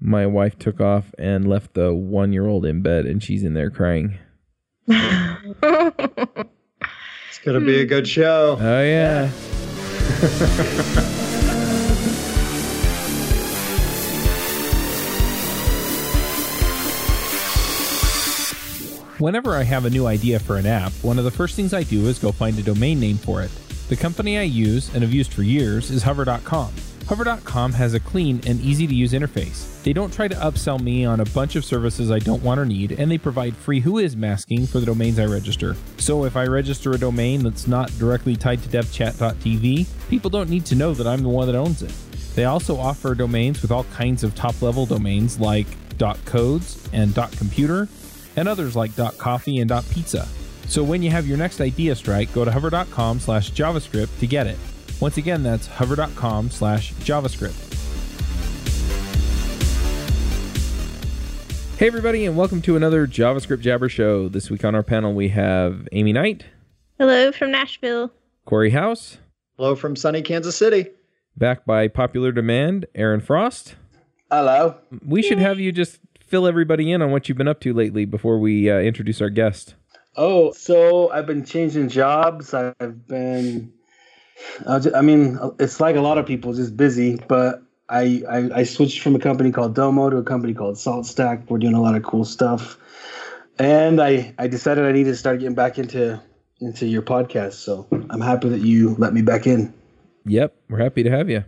my wife took off and left the one year old in bed, and she's in there crying. It's gonna be a good show. Oh yeah. Whenever I have a new idea for an app, one of the first things I do is go find a domain name for it. The company I use and have used for years is Hover.com. Hover.com has a clean and easy to use interface. They don't try to upsell me on a bunch of services I don't want or need, and they provide free Whois masking for the domains I register. So if I register a domain that's not directly tied to devchat.tv, people don't need to know that I'm the one that owns it. They also offer domains with all kinds of top level domains like .codes and .computer, and others like .coffee and .pizza. So when you have your next idea strike, go to hover.com slash JavaScript to get it. Once again, that's hover.com slash JavaScript. Hey everybody, and welcome to another JavaScript Jabber show. This week on our panel we have Amy Knight, Hello from Nashville. Corey House, Hello from sunny Kansas City. back by popular demand, Aaron Frost. Hello. We should have you just fill everybody in on what you've been up to lately before we uh, introduce our guest. Oh, so I've been changing jobs. I've been, I ju- I mean, it's like a lot of people, just busy. But I, I, I switched from a company called Domo to a company called Salt Stack. We're doing a lot of cool stuff, and I, I decided I need to start getting back into into your podcast. So I'm happy that you let me back in. Yep, we're happy to have you.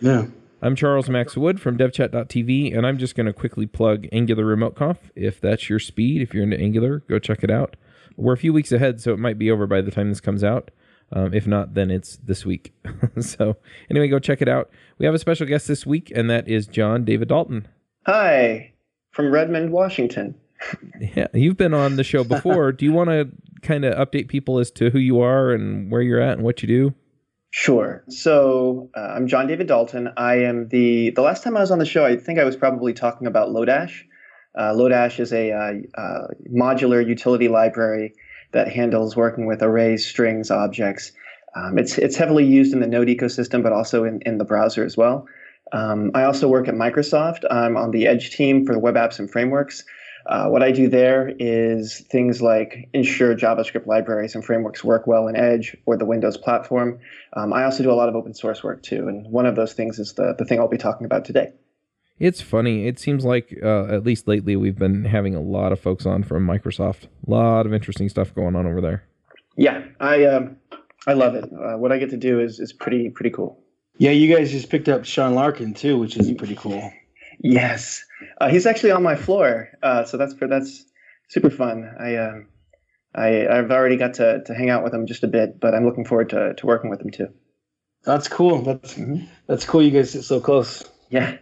Yeah. I'm Charles Max Wood from devchat.tv, and I'm just going to quickly plug Angular Remote Conf. If that's your speed, if you're into Angular, go check it out. We're a few weeks ahead, so it might be over by the time this comes out. Um, if not, then it's this week. so, anyway, go check it out. We have a special guest this week, and that is John David Dalton. Hi, from Redmond, Washington. Yeah, you've been on the show before. do you want to kind of update people as to who you are and where you're at and what you do? Sure. So uh, I'm John David Dalton. I am the the last time I was on the show. I think I was probably talking about Lodash. Uh, Lodash is a uh, uh, modular utility library that handles working with arrays, strings, objects. Um, it's it's heavily used in the Node ecosystem, but also in, in the browser as well. Um, I also work at Microsoft. I'm on the Edge team for the web apps and frameworks. Uh, what I do there is things like ensure JavaScript libraries and frameworks work well in Edge or the Windows platform. Um, I also do a lot of open source work too, and one of those things is the, the thing I'll be talking about today. It's funny. It seems like, uh, at least lately, we've been having a lot of folks on from Microsoft. A lot of interesting stuff going on over there. Yeah, I um, I love it. Uh, what I get to do is is pretty pretty cool. Yeah, you guys just picked up Sean Larkin too, which is pretty cool. Yes, uh, he's actually on my floor, uh, so that's that's super fun. I um, I I've already got to to hang out with him just a bit, but I'm looking forward to to working with him too. That's cool. That's that's cool. You guys sit so close. Yeah.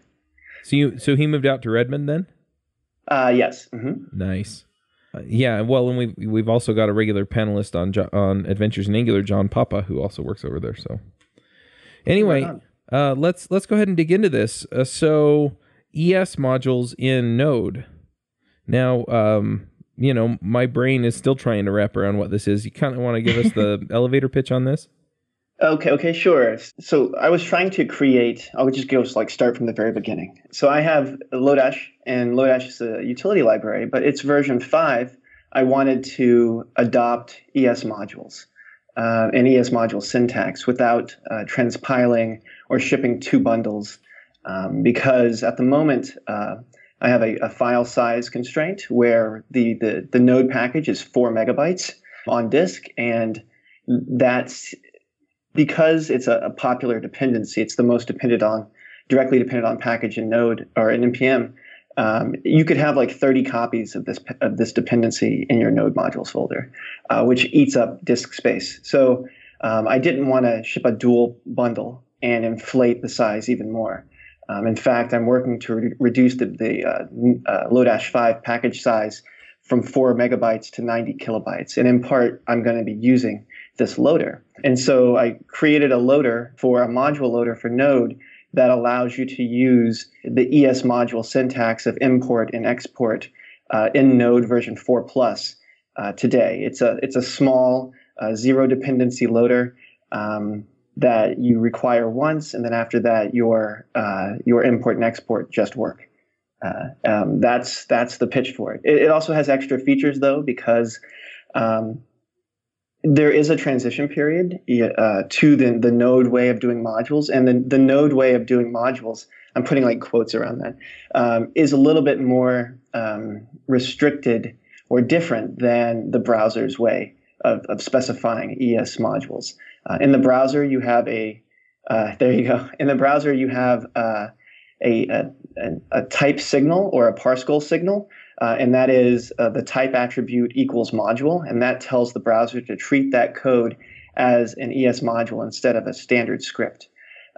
So you, so he moved out to Redmond then? Uh, yes. Mm-hmm. Nice. Uh, yeah, well, and we've we've also got a regular panelist on Jo- on Adventures in Angular, John Papa, who also works over there. So, anyway, Right uh, let's let's go ahead and dig into this. Uh, so, ES modules in Node. Now, um, you know, my brain is still trying to wrap around what this is. You kind of want to give us the elevator pitch on this? Okay, okay, sure. So I was trying to create, I would just go like start from the very beginning. So I have Lodash, and Lodash is a utility library, but it's version five. I wanted to adopt ES modules uh, and ES module syntax without uh, transpiling or shipping two bundles, um, because at the moment uh, I have a, a file size constraint where the, the the node package is four megabytes on disk, and that's because it's a, a popular dependency, it's the most dependent on, directly dependent on package in Node or in npm. Um, you could have like 30 copies of this of this dependency in your Node modules folder, uh, which eats up disk space. So um, I didn't want to ship a dual bundle and inflate the size even more. Um, in fact, I'm working to re- reduce the, the uh, uh, Lodash 5 package size from 4 megabytes to 90 kilobytes. And in part, I'm going to be using this loader. And so I created a loader for a module loader for Node that allows you to use the ES module syntax of import and export uh, in Node version 4 plus uh, today. It's a it's a small uh, zero dependency loader um, that you require once, and then after that, your uh, your import and export just work. Uh, um, that's that's the pitch for it. it. it. also has extra features though because um, there is a transition period uh, to the, the node way of doing modules and the, the node way of doing modules i'm putting like quotes around that um, is a little bit more um, restricted or different than the browser's way of, of specifying es modules. Uh, in the browser you have a uh, there you go. In the browser you have uh, a, a, a, type signal or a parse goal signal uh, and that is uh, the type attribute equals module, and that tells the browser to treat that code as an ES module instead of a standard script.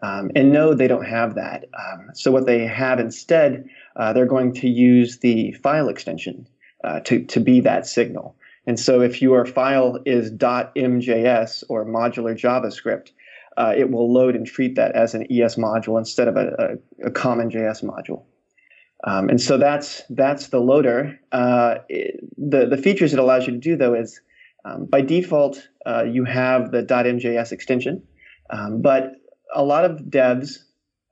Um, and Node, they don't have that. Um, so what they have instead, uh, they're going to use the file extension uh, to, to be that signal. And so if your file is .mjs or modular JavaScript, uh, it will load and treat that as an ES module instead of a, a, a CommonJS module. Um, and so that's that's the loader. Uh, it, the the features it allows you to do though is um, by default uh, you have the .mjs extension, um, but a lot of devs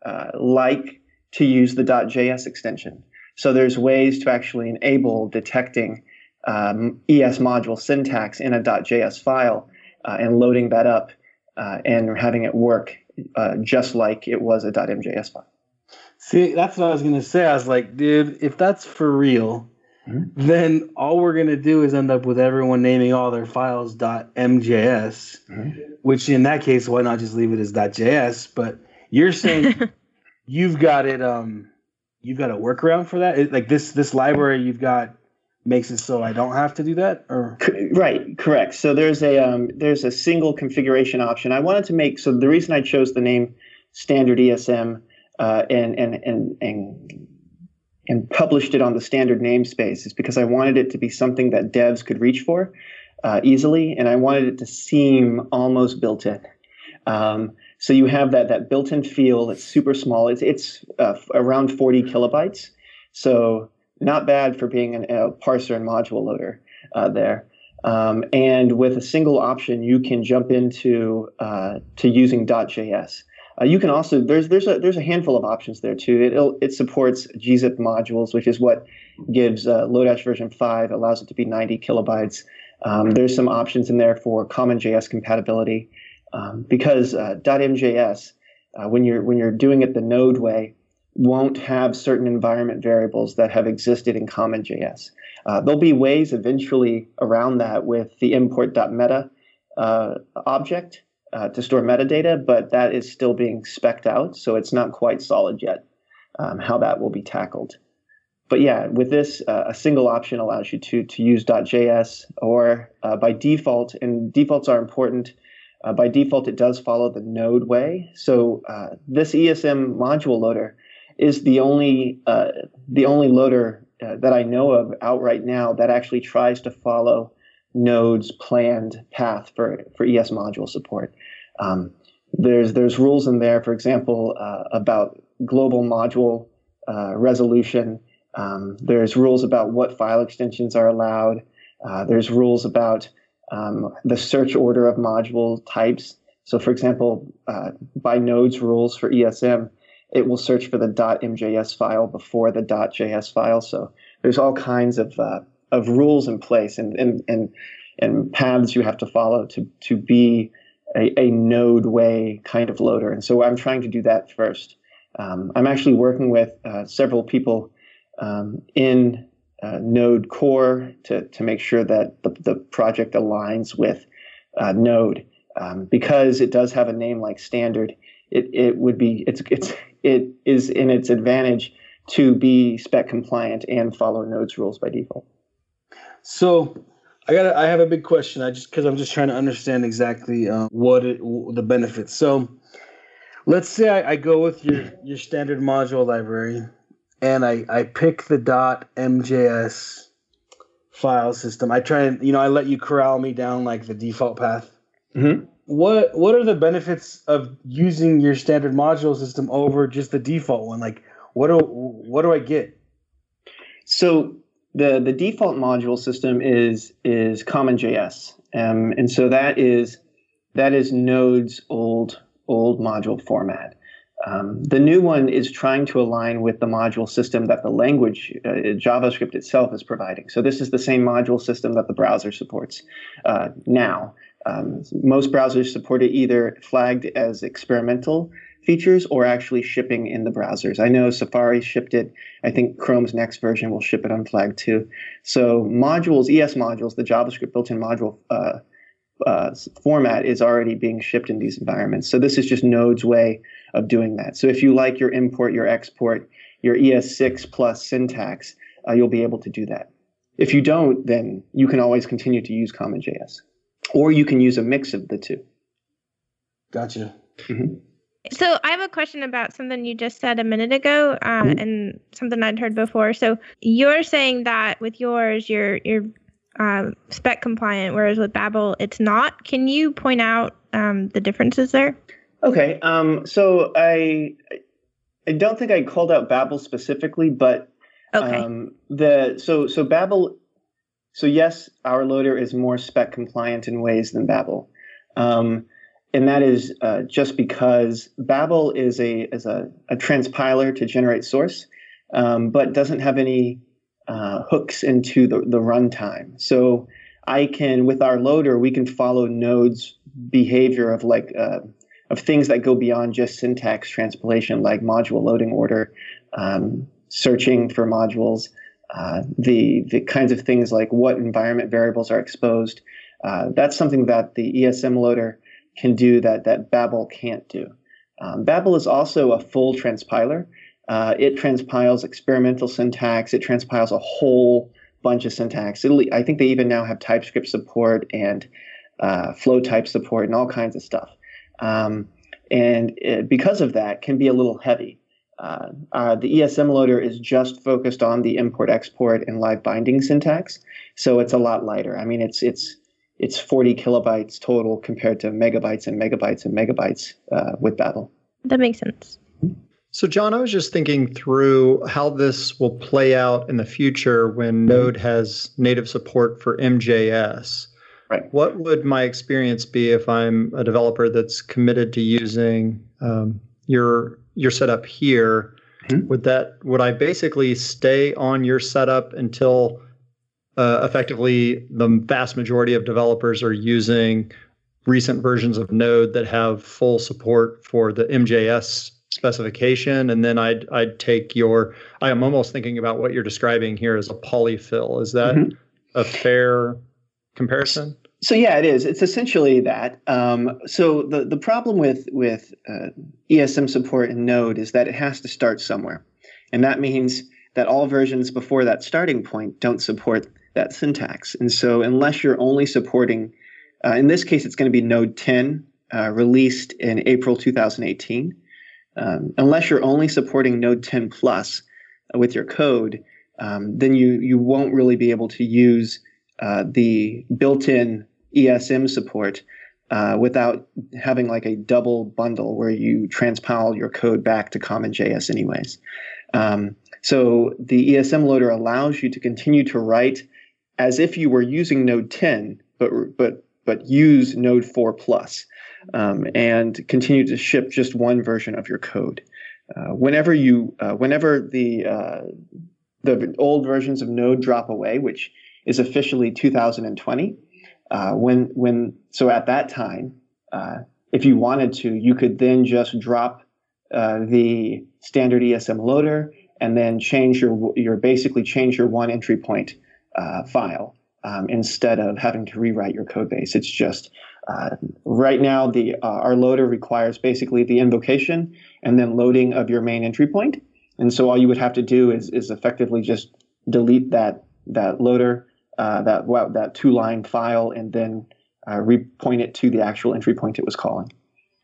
uh, like to use the .js extension. So there's ways to actually enable detecting um, ES module syntax in a .js file uh, and loading that up uh, and having it work uh, just like it was a .mjs file. See, that's what I was gonna say. I was like, dude, if that's for real, mm-hmm. then all we're gonna do is end up with everyone naming all their files .mjs, mm-hmm. which in that case, why not just leave it as .js? But you're saying you've got it, um, you've got a workaround for that. It, like this, this library you've got makes it so I don't have to do that, or right, correct. So there's a um, there's a single configuration option. I wanted to make so the reason I chose the name standard ESM uh, and, and, and, and, and published it on the standard namespace is because I wanted it to be something that devs could reach for uh, easily, and I wanted it to seem almost built in. Um, so you have that that built-in feel. It's super small. It's it's uh, around 40 kilobytes, so not bad for being an, a parser and module loader uh, there. Um, and with a single option, you can jump into uh, to using .js. Uh, you can also there's there's a there's a handful of options there too. It it supports gzip modules, which is what gives uh, Lodash version five allows it to be 90 kilobytes. Um, there's some options in there for CommonJS compatibility um, because uh, .mjs uh, when you're when you're doing it the Node way won't have certain environment variables that have existed in CommonJS. Uh, there'll be ways eventually around that with the import.meta uh, object uh, to store metadata, but that is still being specced out, so it's not quite solid yet um, how that will be tackled. But yeah, with this, uh, a single option allows you to to use .js or uh, by default, and defaults are important. Uh, by default, it does follow the Node way. So uh, this ESM module loader is the only uh, the only loader that I know of out right now that actually tries to follow Node's planned path for, for ES module support. Um, there's there's rules in there, for example, uh, about global module uh, resolution. Um, there's rules about what file extensions are allowed. Uh, there's rules about um, the search order of module types. So, for example, uh, by Node's rules for ESM, it will search for the .mjs file before the .js file. So there's all kinds of uh, of rules in place and, and, and, and paths you have to follow to, to be a, a node way kind of loader. And so I'm trying to do that first. Um, I'm actually working with uh, several people um, in uh, Node Core to, to make sure that the, the project aligns with uh, Node. Um, because it does have a name like standard, it, it would be it's it's it is in its advantage to be spec compliant and follow Node's rules by default. So I got I have a big question. I just because I'm just trying to understand exactly uh, what it, the benefits. So let's say I, I, go with your your standard module library, and I I pick the dot .mjs file system. I try and you know I let you corral me down like the default path. Mm-hmm. What what are the benefits of using your standard module system over just the default one? Like what do what do I get? So the the default module system is is CommonJS, um, and so that is that is Node's old old module format. Um, the new one is trying to align with the module system that the language, uh, JavaScript itself, is providing. So this is the same module system that the browser supports uh, now. Um, most browsers support it either flagged as experimental features or actually shipping in the browsers. I know Safari shipped it. I think Chrome's next version will ship it on Flag too. So modules, ES modules, the JavaScript built-in module uh, uh, format is already being shipped in these environments. So this is just Node's way of doing that. So if you like your import, your export, your ES6 plus syntax, uh, you'll be able to do that. If you don't, then you can always continue to use CommonJS, or you can use a mix of the two. Gotcha. Mm-hmm. So I have a question about something you just said a minute ago, uh, Mhm. and something I'd heard before. So you're saying that with yours, you're you're um, spec compliant, whereas with Babel, it's not. Can you point out um, the differences there? Okay, um, so I I don't think I called out Babel specifically, but Okay. Um, the so so Babel, so yes, our loader is more spec compliant in ways than Babel, um, and that is uh, just because Babel is a is a, a transpiler to generate source, um, but doesn't have any uh, hooks into the the runtime. So I can with our loader we can follow Node's behavior of like. Uh, of things that go beyond just syntax transpilation, like module loading order, um, searching for modules, uh, the the kinds of things like what environment variables are exposed. Uh, that's something that the ESM loader can do that that Babel can't do. Um, Babel is also a full transpiler. Uh, it transpiles experimental syntax. It transpiles a whole bunch of syntax. It'll, I think they even now have TypeScript support and uh, flow type support and all kinds of stuff. Um, and it, because of that, can be a little heavy. Uh, uh, the ESM loader is just focused on the import, export, and live binding syntax, so it's a lot lighter. I mean, it's it's it's 40 kilobytes total compared to megabytes and megabytes and megabytes uh, with Babel. That makes sense. So, John, I was just thinking through how this will play out in the future when Node has native support for MJS. Right. What would my experience be if I'm a developer that's committed to using um, your your setup here? Mhm. Would that would I basically stay on your setup until uh, effectively the vast majority of developers are using recent versions of Node that have full support for the MJS specification, and then I'd I'd take your. I am almost thinking about what you're describing here as a polyfill. Is that Mhm. a fair comparison? So yeah, it is. It's essentially that. Um, so the the problem with with uh, ESM support in Node is that it has to start somewhere, and that means that all versions before that starting point don't support that syntax. And so unless you're only supporting, uh, in this case, it's going to be Node 10, uh, released in April 2018. Um, unless you're only supporting Node 10 plus uh, with your code, um, then you you won't really be able to use uh, the built-in ESM support uh, without having like a double bundle where you transpile your code back to CommonJS anyways. Um, so the ESM loader allows you to continue to write as if you were using Node 10, but but but use Node 4 plus, um, and continue to ship just one version of your code. Uh, whenever you, uh, whenever the uh, the old versions of Node drop away, which is officially 2020, uh, when when so at that time, uh, if you wanted to, you could then just drop uh, the standard ESM loader and then change your your basically change your one entry point uh, file um, instead of having to rewrite your code base. It's just uh, right now the uh, our loader requires basically the invocation and then loading of your main entry point. And so all you would have to do is is effectively just delete that that loader uh, that that two line file and then uh, repoint it to the actual entry point it was calling,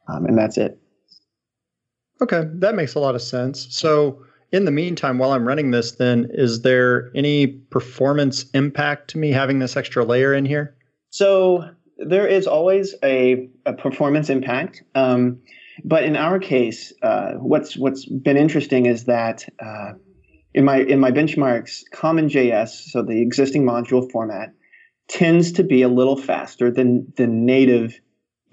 um, and that's it. Okay, that makes a lot of sense. So, in the meantime, while I'm running this, then is there any performance impact to me having this extra layer in here? So there is always a, a performance impact, um, but in our case, uh, what's what's been interesting is that uh, in my in my benchmarks, CommonJS, so the existing module format, tends to be a little faster than the native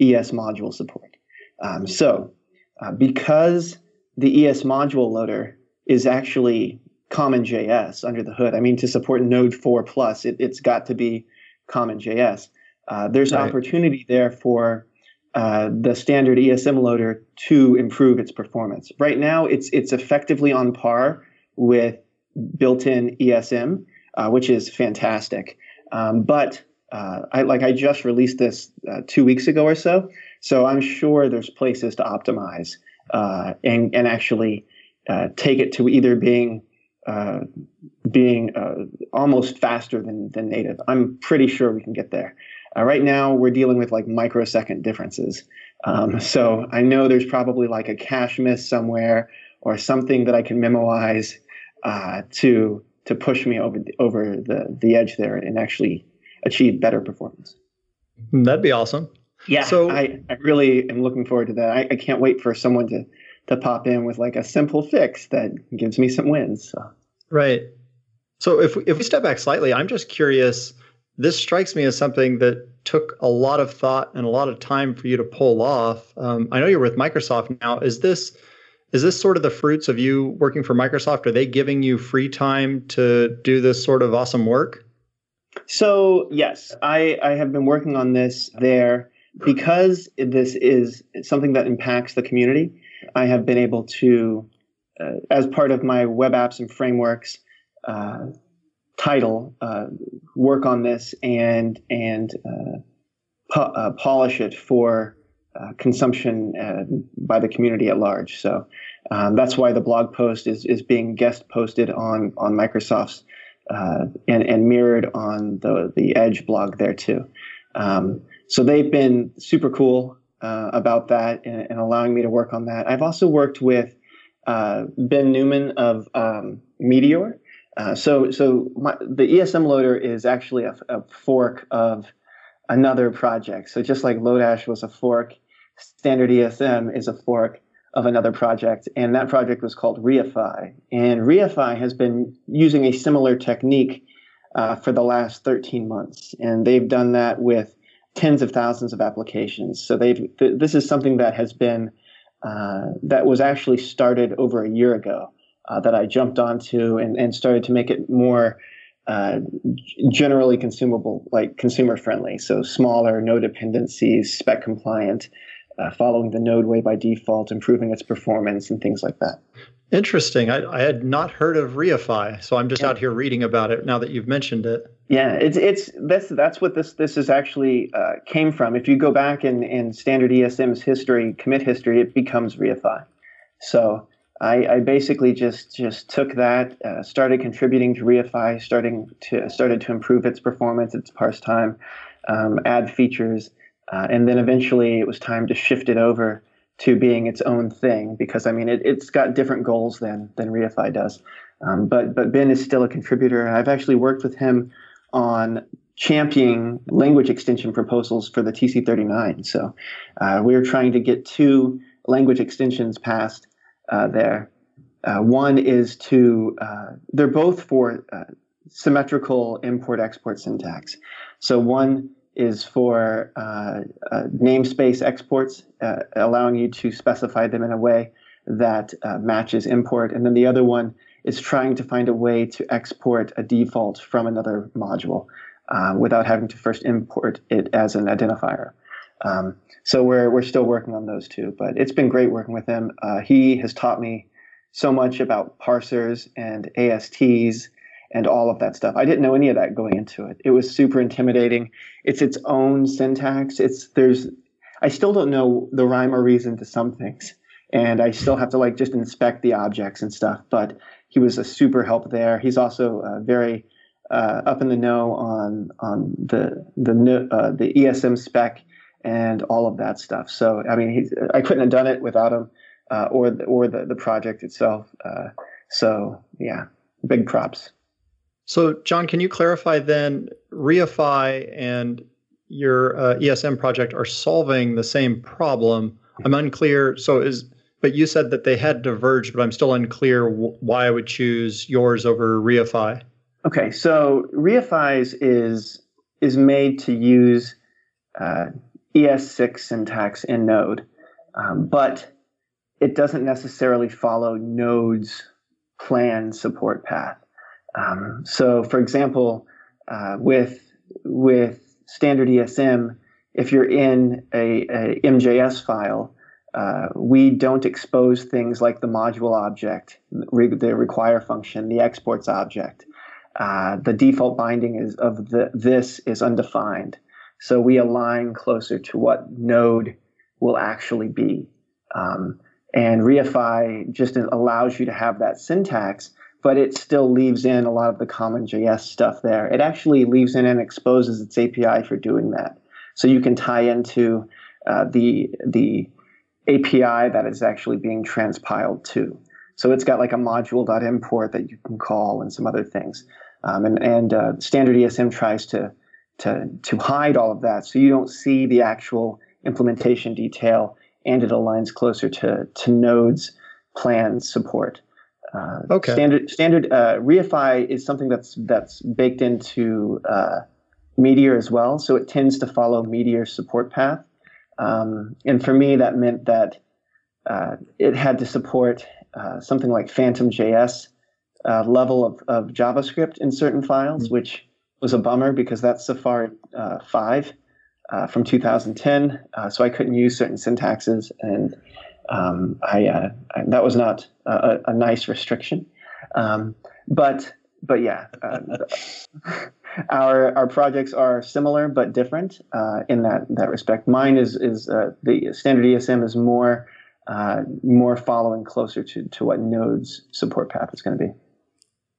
ES module support. Um, so uh, because the ES module loader is actually CommonJS under the hood. I mean, to support Node 4 plus, it, has got to be CommonJS. Uh, there's right. opportunity there for uh, the standard ESM loader to improve its performance. Right now, it's it's effectively on par with built-in ESM, uh, which is fantastic. Um, but uh, I like I just released this uh, two weeks ago or so, so I'm sure there's places to optimize uh, and and actually uh, take it to either being uh, being uh, almost faster than than native. I'm pretty sure we can get there. right now, we're dealing with like microsecond differences. Um, so I know there's probably like a cache miss somewhere or something that I can memoize to to push me over the, over the the edge there and actually achieve better performance. That'd be awesome. Yeah, so I, I really am looking forward to that. I, I can't wait for someone to to pop in with like a simple fix that gives me some wins. So. Right. So if if we step back slightly, I'm just curious. This strikes me as something that took a lot of thought and a lot of time for you to pull off. Um, I know you're with Microsoft now. Is this is this sort of the fruits of you working for Microsoft? Are they giving you free time to do this sort of awesome work? So yes, I, I have been working on this there because this is something that impacts the community. I have been able to, uh, as part of my web apps and frameworks uh, title, uh, work on this and and uh, po- uh, polish it for consumption by the community at large. So um, that's why the blog post is is being guest posted on on Microsoft's and, and mirrored on the, the Edge blog there too. Um, so they've been super cool uh, about that and, and, allowing me to work on that. I've also worked with uh, Ben Newman of um, Meteor. Uh, so so my, the ESM loader is actually a, a, fork of another project. So just like Lodash was a fork, standard ESM is a fork of another project, and that project was called Reify. And Reify has been using a similar technique uh, for the last 13 months, and they've done that with tens of thousands of applications. So they've th- this is something that has been uh, that was actually started over a year ago uh, that I jumped onto and, and started to make it more. Uh, generally consumable, like consumer friendly, so smaller, no dependencies, spec compliant, uh, following the node way by default, improving its performance, and things like that. Interesting. I, I had not heard of Reify, so I'm just yeah. out here reading about it now that you've mentioned it. Yeah, it's it's that's that's what this this is actually uh, came from. If you go back in in standard ESM's history, commit history, it becomes Reify. So I, I basically just just took that, uh, started contributing to Reify, starting to started to improve its performance, its parse time, um, add features uh, and then eventually it was time to shift it over to being its own thing because I mean it, has got different goals than than Reify does. Um, but but Ben is still a contributor. I've actually worked with him on championing language extension proposals for the TC39. So uh, we're trying to get two language extensions passed uh, there. Uh, one is to uh, they're both for uh, symmetrical import export syntax. So one is for uh, namespace exports, allowing you to specify them in a way that matches import. And then the other one is trying to find a way to export a default from another module uh, without having to first import it as an identifier. Um, so we're, we're still working on those two, but it's been great working with him. Uh, he has taught me so much about parsers and ASTs and all of that stuff. I didn't know any of that going into it. It was super intimidating. It's its own syntax. It's there's I still don't know the rhyme or reason to some things. And I still have to like just inspect the objects and stuff. But he was a super help there. He's also uh, very uh, up in the know on on the the uh, the ESM spec and all of that stuff. So I mean, I couldn't have done it without him uh, or the, or the the project itself. Uh, so yeah, big props. So, John, can you clarify then? Reify and your uh, ESM project are solving the same problem. I'm unclear. So, is but you said that they had diverged, but I'm still unclear w- why I would choose yours over Reify. Okay, so Reify's is is made to use uh, ES6 syntax in Node, um, but it doesn't necessarily follow Node's plan support path. Um, so, for example, uh, with with standard ESM, if you're in a, a MJS file, uh, we don't expose things like the module object, the require function, the exports object. Uh, the default binding is of the, this is undefined. So we align closer to what node will actually be. Um, and Reify just allows you to have that syntax, but it still leaves in a lot of the CommonJS stuff there. It actually leaves in and exposes its API for doing that. So you can tie into uh, the the API that is actually being transpiled to. So it's got like a module.import that you can call and some other things. Um, and and uh, standard ESM tries to to to hide all of that, so you don't see the actual implementation detail, and it aligns closer to to Node's planned support. Uh, okay. Standard standard uh, Reify is something that's that's baked into uh, Meteor as well, so it tends to follow Meteor's support path. Um, and for me, that meant that uh, it had to support uh, something like PhantomJS uh, level of, of JavaScript in certain files, mm-hmm. which was a bummer because that's Safari uh, 5 uh, from 2010. Uh, so I couldn't use certain syntaxes, and um, I, I, that was not a, a nice restriction. Um, but but yeah, our our projects are similar but different uh, in that that respect. Mine is is uh, the standard ESM is more uh, more following closer to to what Node's support path is going to be.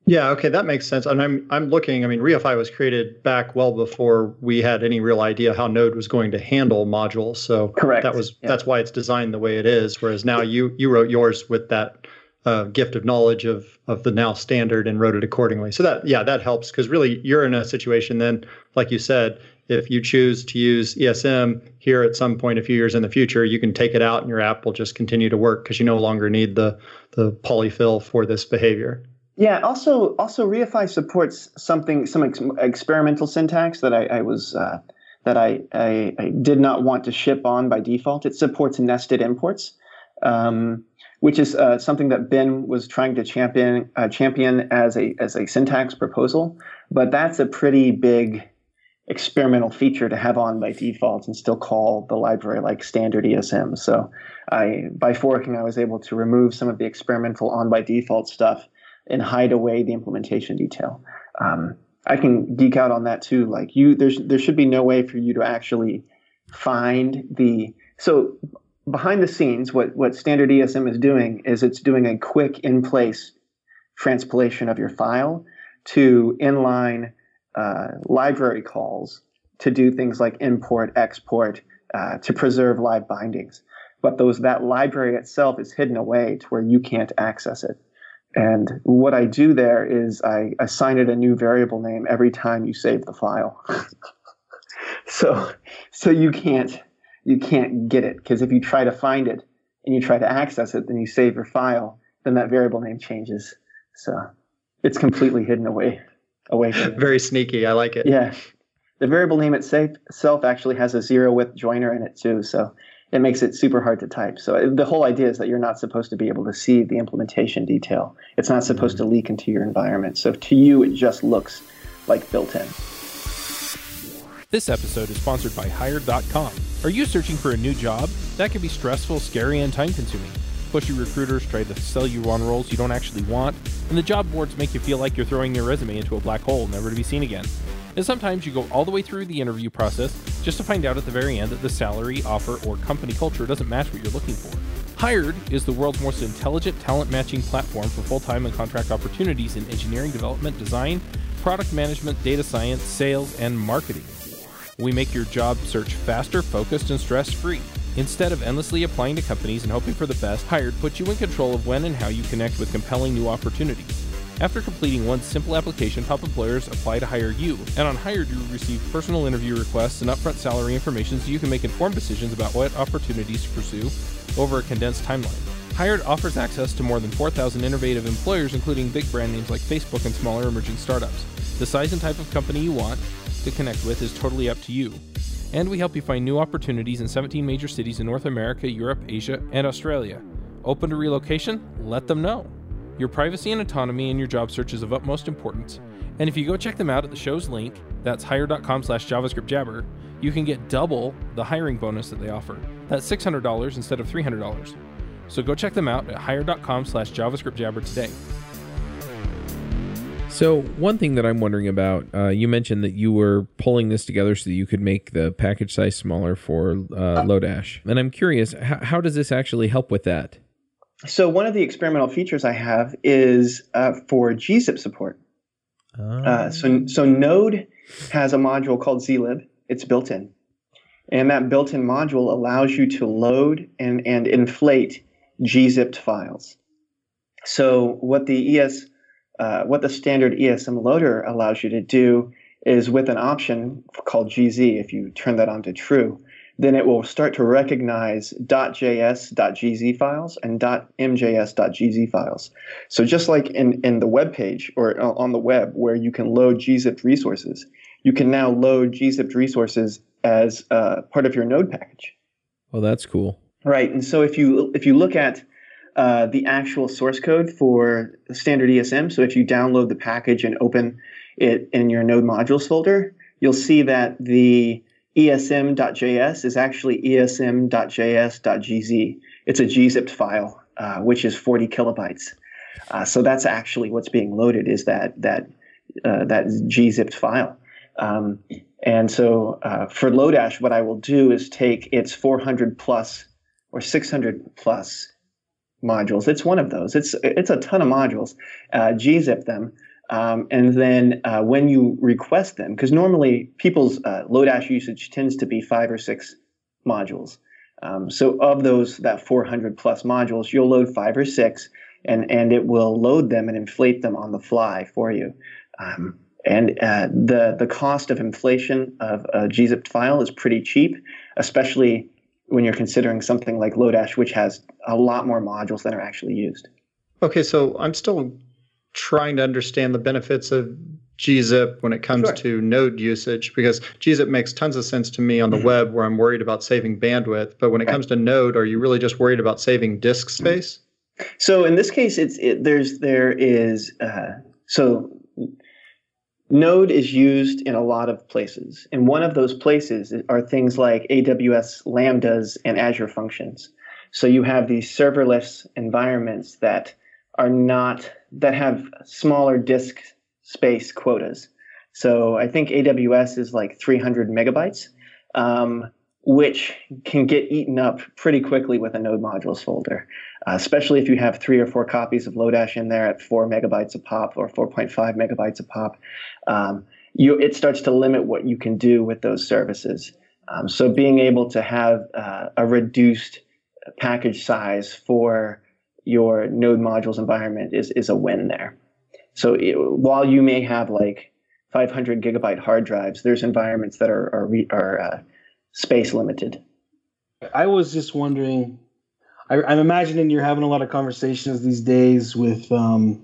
Yeah, okay, that makes sense. And I'm I'm looking. I mean, Reify was created back well before we had any real idea how Node was going to handle modules. So correct. That was yeah. that's why it's designed the way it is. Whereas now you you wrote yours with that uh, gift of knowledge of of the now standard and wrote it accordingly. So that yeah, that helps because really you're in a situation then, like you said, if you choose to use ESM here at some point a few years in the future, you can take it out and your app will just continue to work because you no longer need the the polyfill for this behavior. Yeah. Also, also Reify supports something, some ex- experimental syntax that I, I was uh, that I, I, I did not want to ship on by default. It supports nested imports, um, which is uh, something that Ben was trying to champion uh, champion as a as a syntax proposal. But that's a pretty big experimental feature to have on by default and still call the library like standard ESM. So I by forking I was able to remove some of the experimental on by default stuff and hide away the implementation detail. Um, I can geek out on that too. Like you, there's there should be no way for you to actually find the so behind the scenes. What what standard ESM is doing is it's doing a quick in place transpilation of your file to inline uh, library calls to do things like import, export, uh, to preserve live bindings. But those that library itself is hidden away to where you can't access it. And what I do there is I assign it a new variable name every time you save the file. so so you can't you can't get it because if you try to find it and you try to access it, then you save your file, then that variable name changes. So it's completely hidden away away from Very sneaky. I like it. Yeah. The variable name itself actually has a zero width joiner in it too. So it makes it super hard to type. So the whole idea is that you're not supposed to be able to see the implementation detail. It's not supposed mm-hmm. to leak into your environment. So to you, it just looks like built in. This episode is sponsored by Hired.com. Are you searching for a new job? That can be stressful, scary, and time consuming. Pushy recruiters try to sell you on roles you don't actually want, and the job boards make you feel like you're throwing your resume into a black hole, never to be seen again. And sometimes you go all the way through the interview process just to find out at the very end that the salary, offer, or company culture doesn't match what you're looking for. Hired is the world's most intelligent talent matching platform for full time and contract opportunities in engineering, development, design, product management, data science, sales, and marketing. We make your job search faster, focused, and stress free. Instead of endlessly applying to companies and hoping for the best, Hired puts you in control of when and how you connect with compelling new opportunities. After completing one simple application, top employers apply to hire you, and on Hired, you receive personal interview requests and upfront salary information so you can make informed decisions about what opportunities to pursue over a condensed timeline. Hired offers access to more than 4,000 innovative employers, including big brand names like Facebook and smaller emerging startups. The size and type of company you want to connect with is totally up to you. And we help you find new opportunities in 17 major cities in North America, Europe, Asia, and Australia. Open to relocation? Let them know. Your privacy and autonomy in your job search is of utmost importance. And if you go check them out at the show's link, that's hired.com slash JavaScript Jabber, you can get double the hiring bonus that they offer. That's $600 instead of $300. So go check them out at hired.com slash JavaScript Jabber today. So one thing that I'm wondering about, uh, you mentioned that you were pulling this together so that you could make the package size smaller for uh, Lodash, and I'm curious, how, how does this actually help with that? So one of the experimental features I have is uh, for gzip support. Uh, so so Node has a module called zlib. It's built in, and that built-in module allows you to load and and inflate gzipped files. So what the ES uh, what the standard ESM loader allows you to do is with an option called GZ, if you turn that on to true, then it will start to recognize .js.gz files and .mjs.gz files. So just like in, in the web page or on the web where you can load gzipped resources, you can now load gzipped resources as uh, part of your node package. Well, that's cool. Right. And so if you if you look at uh, the actual source code for standard ESM. So if you download the package and open it in your node modules folder, you'll see that the esm.js is actually esm.js.gz. It's a gzipped file, uh, which is 40 kilobytes. Uh, so that's actually what's being loaded is that that uh, that gzipped file. Um, and so uh, for Lodash, what I will do is take its 400 plus or 600 plus modules. It's one of those. It's it's a ton of modules. Uh, gzip them, um, and then uh, when you request them, because normally people's uh, Lodash usage tends to be five or six modules. Um, so of those that 400 plus modules, you'll load five or six, and and it will load them and inflate them on the fly for you. Um, and uh, the the cost of inflation of a gzipped file is pretty cheap, especially when you're considering something like Lodash, which has a lot more modules than are actually used. Okay, so I'm still trying to understand the benefits of gzip when it comes Sure. to node usage because gzip makes tons of sense to me on the Mhm. web where I'm worried about saving bandwidth. But when it Right. comes to node, are you really just worried about saving disk space? So in this case, it's it, there's there is uh, so Node is used in a lot of places, and one of those places are things like AWS Lambdas and Azure Functions. So you have these serverless environments that are not that have smaller disk space quotas. So I think AWS is like 300 megabytes, um, which can get eaten up pretty quickly with a Node modules folder uh, especially if you have three or four copies of Lodash in there at four megabytes a pop or 4.5 megabytes a pop. Um, you, it starts to limit what you can do with those services. Um, so being able to have uh, a reduced package size for your node modules environment is, is a win there. So it, while you may have like 500 gigabyte hard drives, there's environments that are, are, re, are uh, space limited. I was just wondering. I, I'm imagining you're having a lot of conversations these days with um,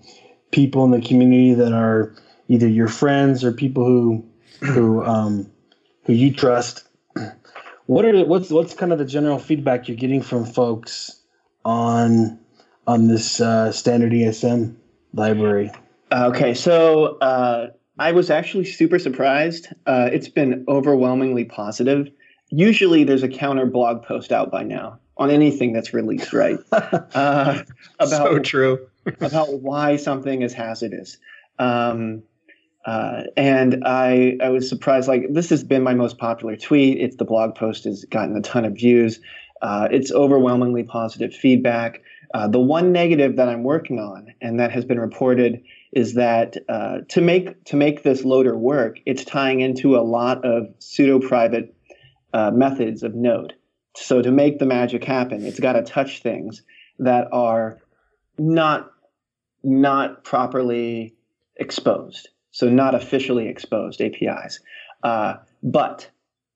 people in the community that are either your friends or people who who um, who you trust. What are what's what's kind of the general feedback you're getting from folks on on this uh, standard ESM library? Okay, so uh, I was actually super surprised. Uh, it's been overwhelmingly positive. Usually, there's a counter blog post out by now on anything that's released, right? Uh, about so true. about why something is hazardous. Um, uh, and I, I was surprised. Like this has been my most popular tweet. It's the blog post has gotten a ton of views. Uh, it's overwhelmingly positive feedback. Uh, the one negative that I'm working on, and that has been reported, is that uh, to make to make this loader work, it's tying into a lot of pseudo private uh, methods of Node. So to make the magic happen, it's got to touch things that are not not properly exposed, so not officially exposed APIs. Uh, but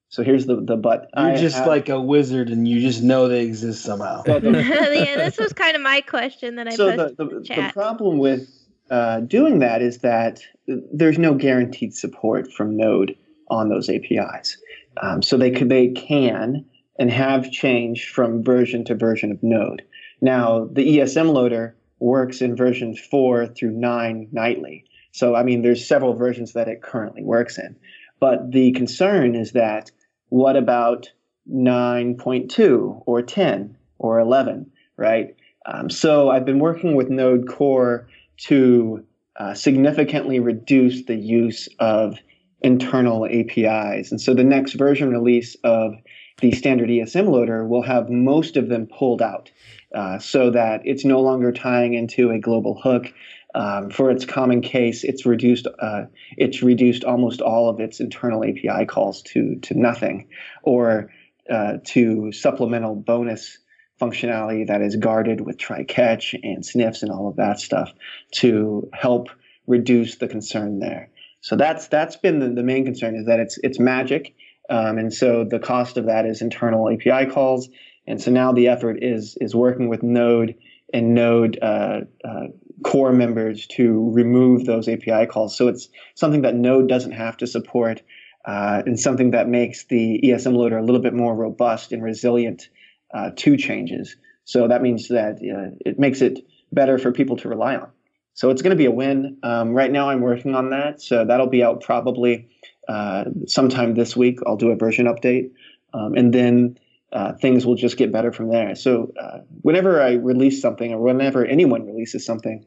so here's the the but. You're I just have- like a wizard, and you just know they exist somehow. Yeah, this was kind of my question that I so posted the, in the, the the problem with uh, doing that is that there's no guaranteed support from Node on those APIs. Um, so they could they can and have changed from version to version of Node. Now, the ESM loader works in version 4 through 9 nightly. So, I mean, there's several versions that it currently works in. But the concern is that what about 9.2 or 10 or 11, right? Um, so I've been working with Node Core to uh, significantly reduce the use of internal APIs. And so the next version release of the standard ESM loader will have most of them pulled out uh, so that it's no longer tying into a global hook. Um, for its common case, it's reduced. Uh, it's reduced almost all of its internal API calls to to nothing, or uh, to supplemental bonus functionality that is guarded with try catch and sniffs and all of that stuff to help reduce the concern there. So that's that's been the, the main concern is that it's it's magic um, and so the cost of that is internal API calls. And so now the effort is is working with Node and Node uh, uh, core members to remove those API calls. So it's something that Node doesn't have to support, uh, and something that makes the ESM loader a little bit more robust and resilient uh, to changes. So that means that uh, it makes it better for people to rely on. So it's going to be a win. Um, right now, I'm working on that. So that'll be out probably uh, sometime this week. I'll do a version update, um, and then uh, things will just get better from there. So uh, whenever I release something, or whenever anyone releases something,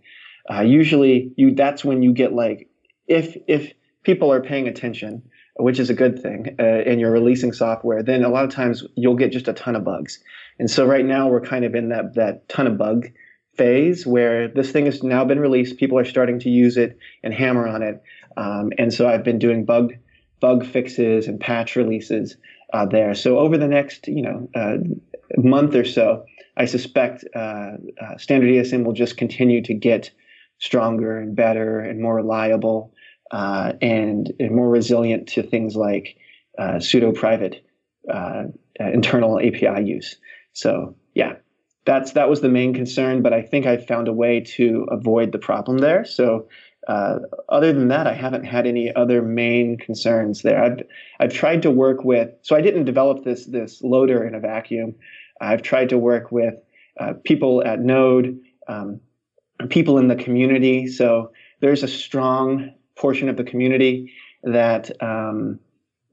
uh, usually you that's when you get like if if people are paying attention, which is a good thing, uh, and you're releasing software, then a lot of times you'll get just a ton of bugs. And so right now we're kind of in that that ton of bug phase where this thing has now been released. People are starting to use it and hammer on it. Um, and so I've been doing bug bug fixes and patch releases uh, there. So over the next, you know, uh, month or so, I suspect uh, uh standard ESM will just continue to get stronger and better and more reliable uh, and, and, more resilient to things like uh, pseudo private internal API use. So yeah, that's that was the main concern, but I think I found a way to avoid the problem there. So uh, other than that, I haven't had any other main concerns there. I've I've tried to work with. So I didn't develop this this loader in a vacuum. I've tried to work with uh, people at Node, um, people in the community. So there's a strong portion of the community that um,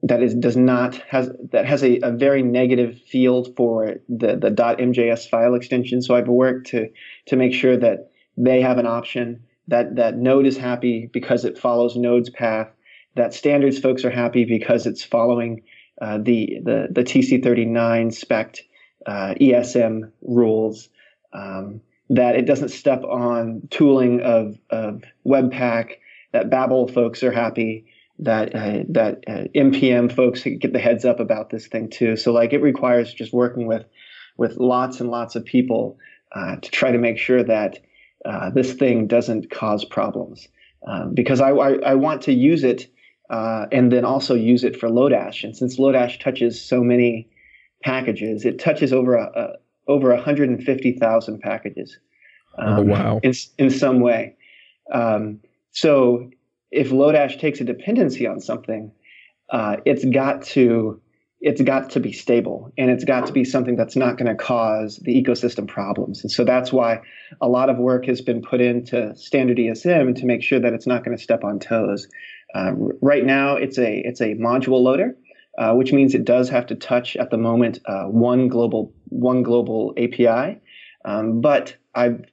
that is does not has that has a, a very negative field for the the .mjs file extension. So I've worked to to make sure that they have an option that that Node is happy because it follows Node's path. That standards folks are happy because it's following uh, the the the TC39 spec uh, ESM rules. Um, that it doesn't step on tooling of of Webpack. That Babel folks are happy. That uh, that uh, npm folks get the heads up about this thing too. So like it requires just working with with lots and lots of people uh, to try to make sure that uh, this thing doesn't cause problems um, because I, I, I, want to use it uh, and then also use it for Lodash. And since Lodash touches so many packages, it touches over a, a over 150,000 packages. Oh, um, oh wow! In in some way, um, so if Lodash takes a dependency on something, uh, it's got to it's got to be stable and it's got to be something that's not going to cause the ecosystem problems. And so that's why a lot of work has been put into standard ESM to make sure that it's not going to step on toes. Uh, right now, it's a it's a module loader, uh, which means it does have to touch at the moment uh, one global one global API. Um, but I've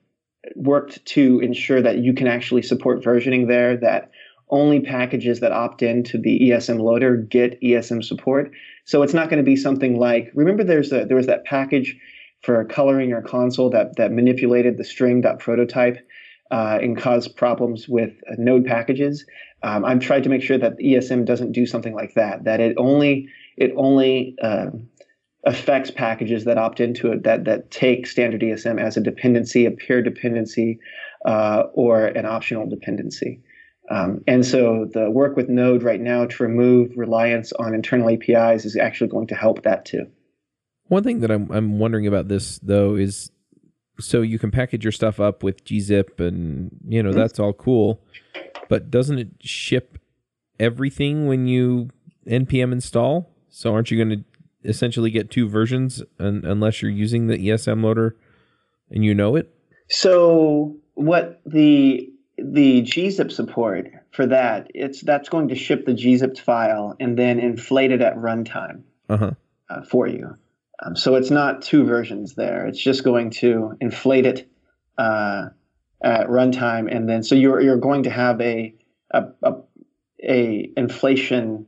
worked to ensure that you can actually support versioning there. That only packages that opt in to the ESM loader get ESM support. So it's not going to be something like remember there's a, there was that package for coloring your console that that manipulated the string.prototype uh, and caused problems with uh, node packages. Um, I've tried to make sure that ESM doesn't do something like that. That it only it only uh, affects packages that opt into it that that take standard ESM as a dependency, a peer dependency, uh, or an optional dependency. Um, and so the work with Node right now to remove reliance on internal APIs is actually going to help that too. One thing that I'm I'm wondering about this though is so you can package your stuff up with gzip and you know mm-hmm. that's all cool, but doesn't it ship everything when you npm install? So aren't you going to essentially get two versions un- unless you're using the ESM loader and you know it? So what the the gzip support for that it's that's going to ship the gzipped file and then inflate it at runtime Uh-huh. uh, for you. Um, so it's not two versions there. It's just going to inflate it uh, at runtime, and then so you're you're going to have a a, a a inflation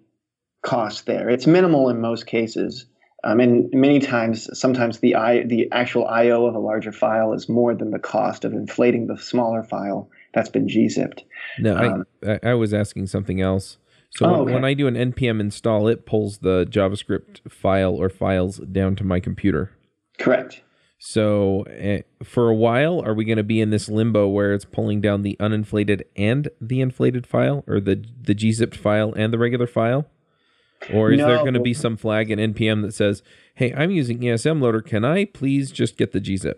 cost there. It's minimal in most cases. Um, and many times, sometimes the I, the actual I/O of a larger file is more than the cost of inflating the smaller file that's been gzipped. No, Um, I, I was asking something else. So Oh, when, okay. when I do an npm install, it pulls the JavaScript file or files down to my computer. Correct. So uh, for a while, are we going to be in this limbo where it's pulling down the uninflated and the inflated file, or the the gzipped file and the regular file? Or is there going to be some flag in npm that says, "Hey, I'm using ESM loader. Can I please just get the gzip?"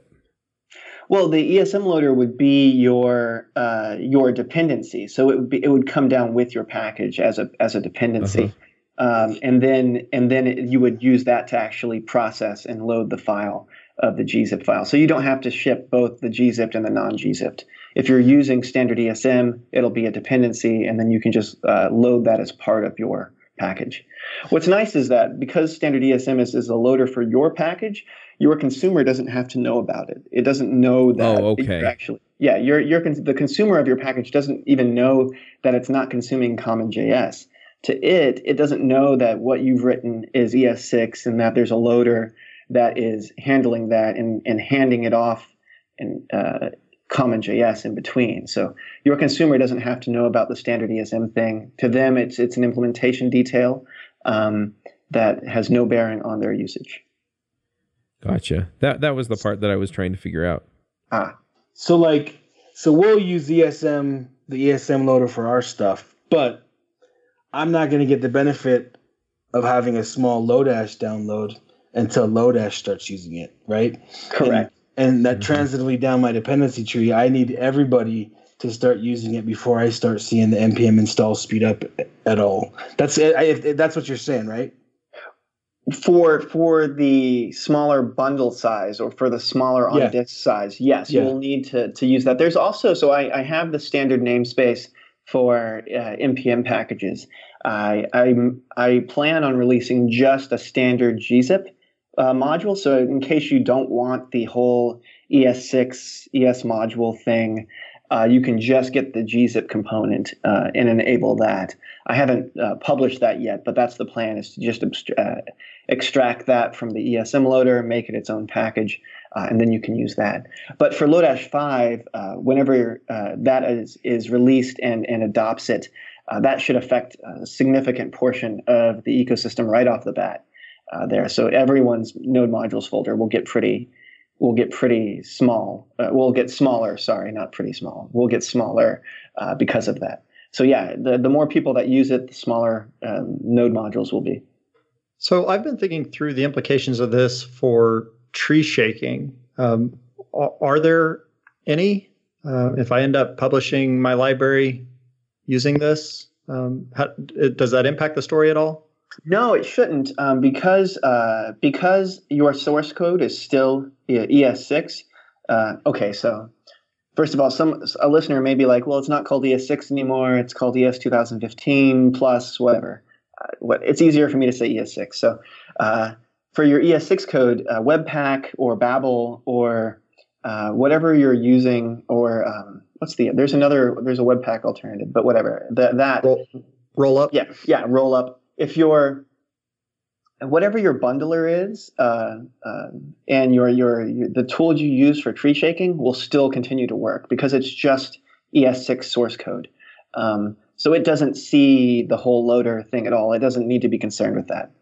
Well, the ESM loader would be your uh, your dependency, so it would be it would come down with your package as a as a dependency, um, and then and then it, you would use that to actually process and load the file of the gzip file. So you don't have to ship both the gzipped and the non-gzipped. If you're using standard ESM, it'll be a dependency, and then you can just uh, load that as part of your package. What's nice is that because standard ESM is, is a loader for your package, your consumer doesn't have to know about it. It doesn't know that Oh, okay. actually yeah, you're, you're the consumer of your package doesn't even know that it's not consuming CommonJS. To it, it doesn't know that what you've written is ES6 and that there's a loader that is handling that and, and handing it off in uh, CommonJS in between. So your consumer doesn't have to know about the standard ESM thing. To them, it's it's an implementation detail um, that has no bearing on their usage. Gotcha. That that was the part that I was trying to figure out. Ah, So like, so we'll use ESM, the ESM loader for our stuff, but I'm not going to get the benefit of having a small Lodash download until Lodash starts using it, right? correct. And, and that Mhm. transitively down my dependency tree, I need everybody to start using it before I start seeing the npm install speed up at all. That's it. I, if, if that's what you're saying, right? For for the smaller bundle size or for the smaller on Yeah. disk size yes Yeah. you'll need to, to use that there's also so I, I have the standard namespace for uh, npm packages I, I i plan on releasing just a standard gzip uh, module so in case you don't want the whole es6 es module thing uh, you can just get the gzip component uh, and enable that i haven't uh, published that yet but that's the plan is to just uh, extract that from the ESM loader, make it its own package, uh, and then you can use that. But for Lodash 5, uh, whenever uh, that is, is released and, and adopts it, uh, that should affect a significant portion of the ecosystem right off the bat uh, there. So everyone's node modules folder will get pretty will get pretty small. Uh, will get smaller. Sorry, not pretty small. Will get smaller because of that. So yeah, the, the more people that use it, the smaller um, node modules will be. So I've been thinking through the implications of this for tree shaking. Um, are, there any? Uh, if I end up publishing my library using this, um, how, does that impact the story at all? No, it shouldn't, um, because uh, because your source code is still E- ES6. Uh, okay, so first of all, some a listener may be like, "Well, it's not called ES6 anymore; it's called ES 2015 plus whatever." Uh, what it's easier for me to say ES6. So uh, for your ES6 code, uh, Webpack or Babel or uh, whatever you're using, or um, what's the there's another there's a Webpack alternative, but whatever that that Roll, Rollup. yeah, yeah, Rollup. If your whatever your bundler is, uh, uh, and your, your your the tool you use for tree shaking will still continue to work because it's just ES6 source code. Um, so it doesn't see the whole loader thing at all. It doesn't need to be concerned with that.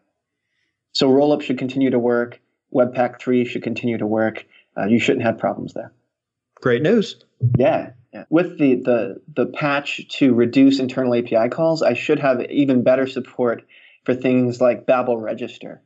So rollup should continue to work. Webpack 3 should continue to work. Uh, you shouldn't have problems there. Great news. Yeah, yeah. With the, the the patch to reduce internal API calls, I should have even better support for things like Babel Register.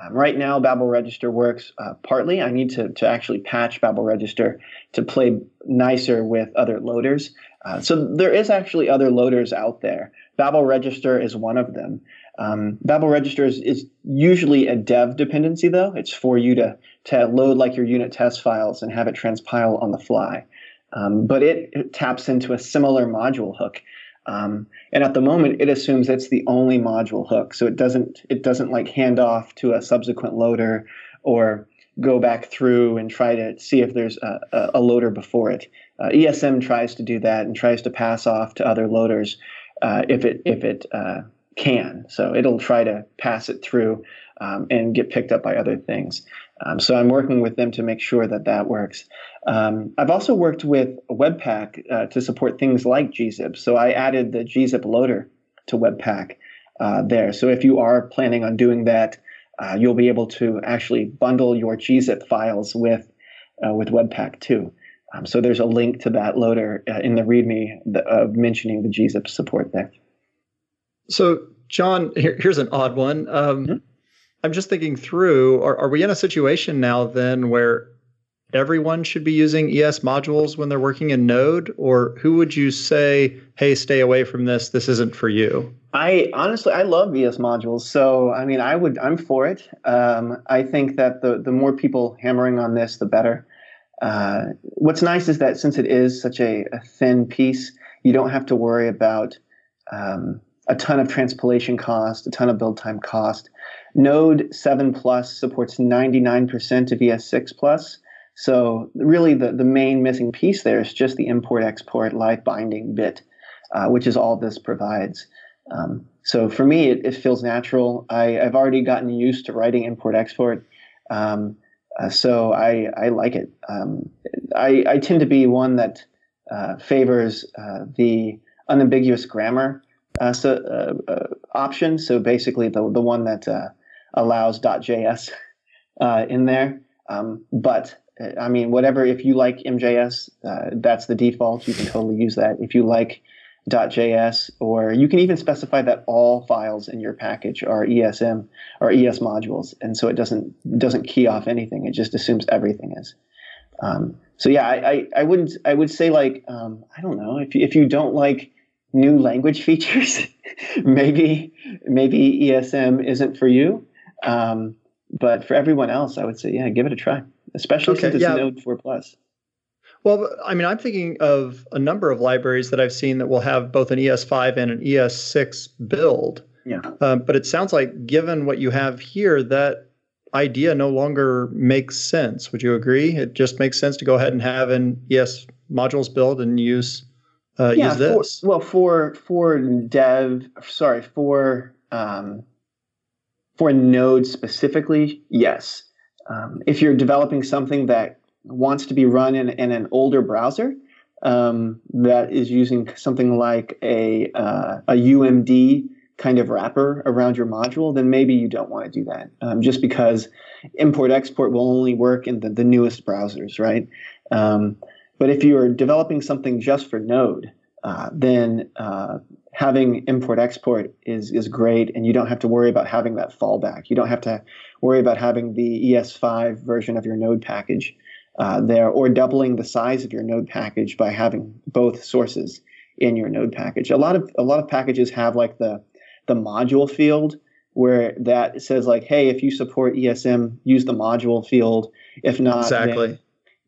Um, right now, Babel Register works uh, partly. I need to, to actually patch Babel Register to play nicer with other loaders. Uh, so there is actually other loaders out there. Babel Register is one of them. Um, Babel Register is, is, usually a dev dependency, though. It's for you to, to load like your unit test files and have it transpile on the fly. Um, but it, it, taps into a similar module hook. Um, and at the moment, it assumes it's the only module hook, so it doesn't it doesn't like hand off to a subsequent loader or go back through and try to see if there's a, a loader before it. Uh, ESM tries to do that and tries to pass off to other loaders uh, if it if it uh, can. So it'll try to pass it through um, and get picked up by other things. Um, so I'm working with them to make sure that that works. Um, I've also worked with Webpack uh, to support things like gzip. So I added the gzip loader to Webpack uh, there. So if you are planning on doing that, uh, you'll be able to actually bundle your gzip files with uh, with Webpack too. Um, so there's a link to that loader uh, in the README of mentioning the gzip support there. So John, here, here's an odd one. Um, mm-hmm. I'm just thinking through. Are, are we in a situation now then where everyone should be using ES modules when they're working in Node, or who would you say, hey, stay away from this? This isn't for you. I honestly, I love ES modules. So, I mean, I would, I'm for it. Um, I think that the the more people hammering on this, the better. Uh, what's nice is that since it is such a, a thin piece, you don't have to worry about um, a ton of transpilation cost, a ton of build time cost. Node 7 Plus supports 99% of ES6 Plus. So really the, the main missing piece there is just the import-export live binding bit, uh, which is all this provides. Um, so for me, it, it feels natural. I, have already gotten used to writing import-export. Um, uh, so I, I like it. Um, I, I tend to be one that uh, favors uh, the unambiguous grammar uh, so, uh, option. So basically, the the one that allows .js uh, in there. Um, but I mean, whatever. If you like MJS, that's the default. You can totally use that. If you like .js, or you can even specify that all files in your package are ESM or ES modules, and so it doesn't doesn't key off anything. It just assumes everything is. Um, so yeah, I, I, I wouldn't I would say like um, I don't know if you, if you don't like new language features, maybe maybe ESM isn't for you. Um, but for everyone else, I would say, yeah, give it a try, especially okay, since it's yeah. Node 4 Plus. Well, I mean, I'm thinking of a number of libraries that I've seen that will have both an ES5 and an ES6 build. Yeah. Um, but it sounds like, given what you have here, that idea no longer makes sense. Would you agree? It just makes sense to go ahead and have an ES modules build and use uh, yeah, for, well, for for dev, sorry, for um, for Node specifically, yes. Um, if you're developing something that wants to be run in, in an older browser um, that is using something like a uh, a UMD kind of wrapper around your module, then maybe you don't want to do that. Um, just because import export will only work in the, the newest browsers, right? Um, but if you are developing something just for Node, uh, then uh, having import export is is great, and you don't have to worry about having that fallback. You don't have to worry about having the ES5 version of your Node package uh, there, or doubling the size of your Node package by having both sources in your Node package. A lot of a lot of packages have like the the module field where that says like, hey, if you support ESM, use the module field. If not, exactly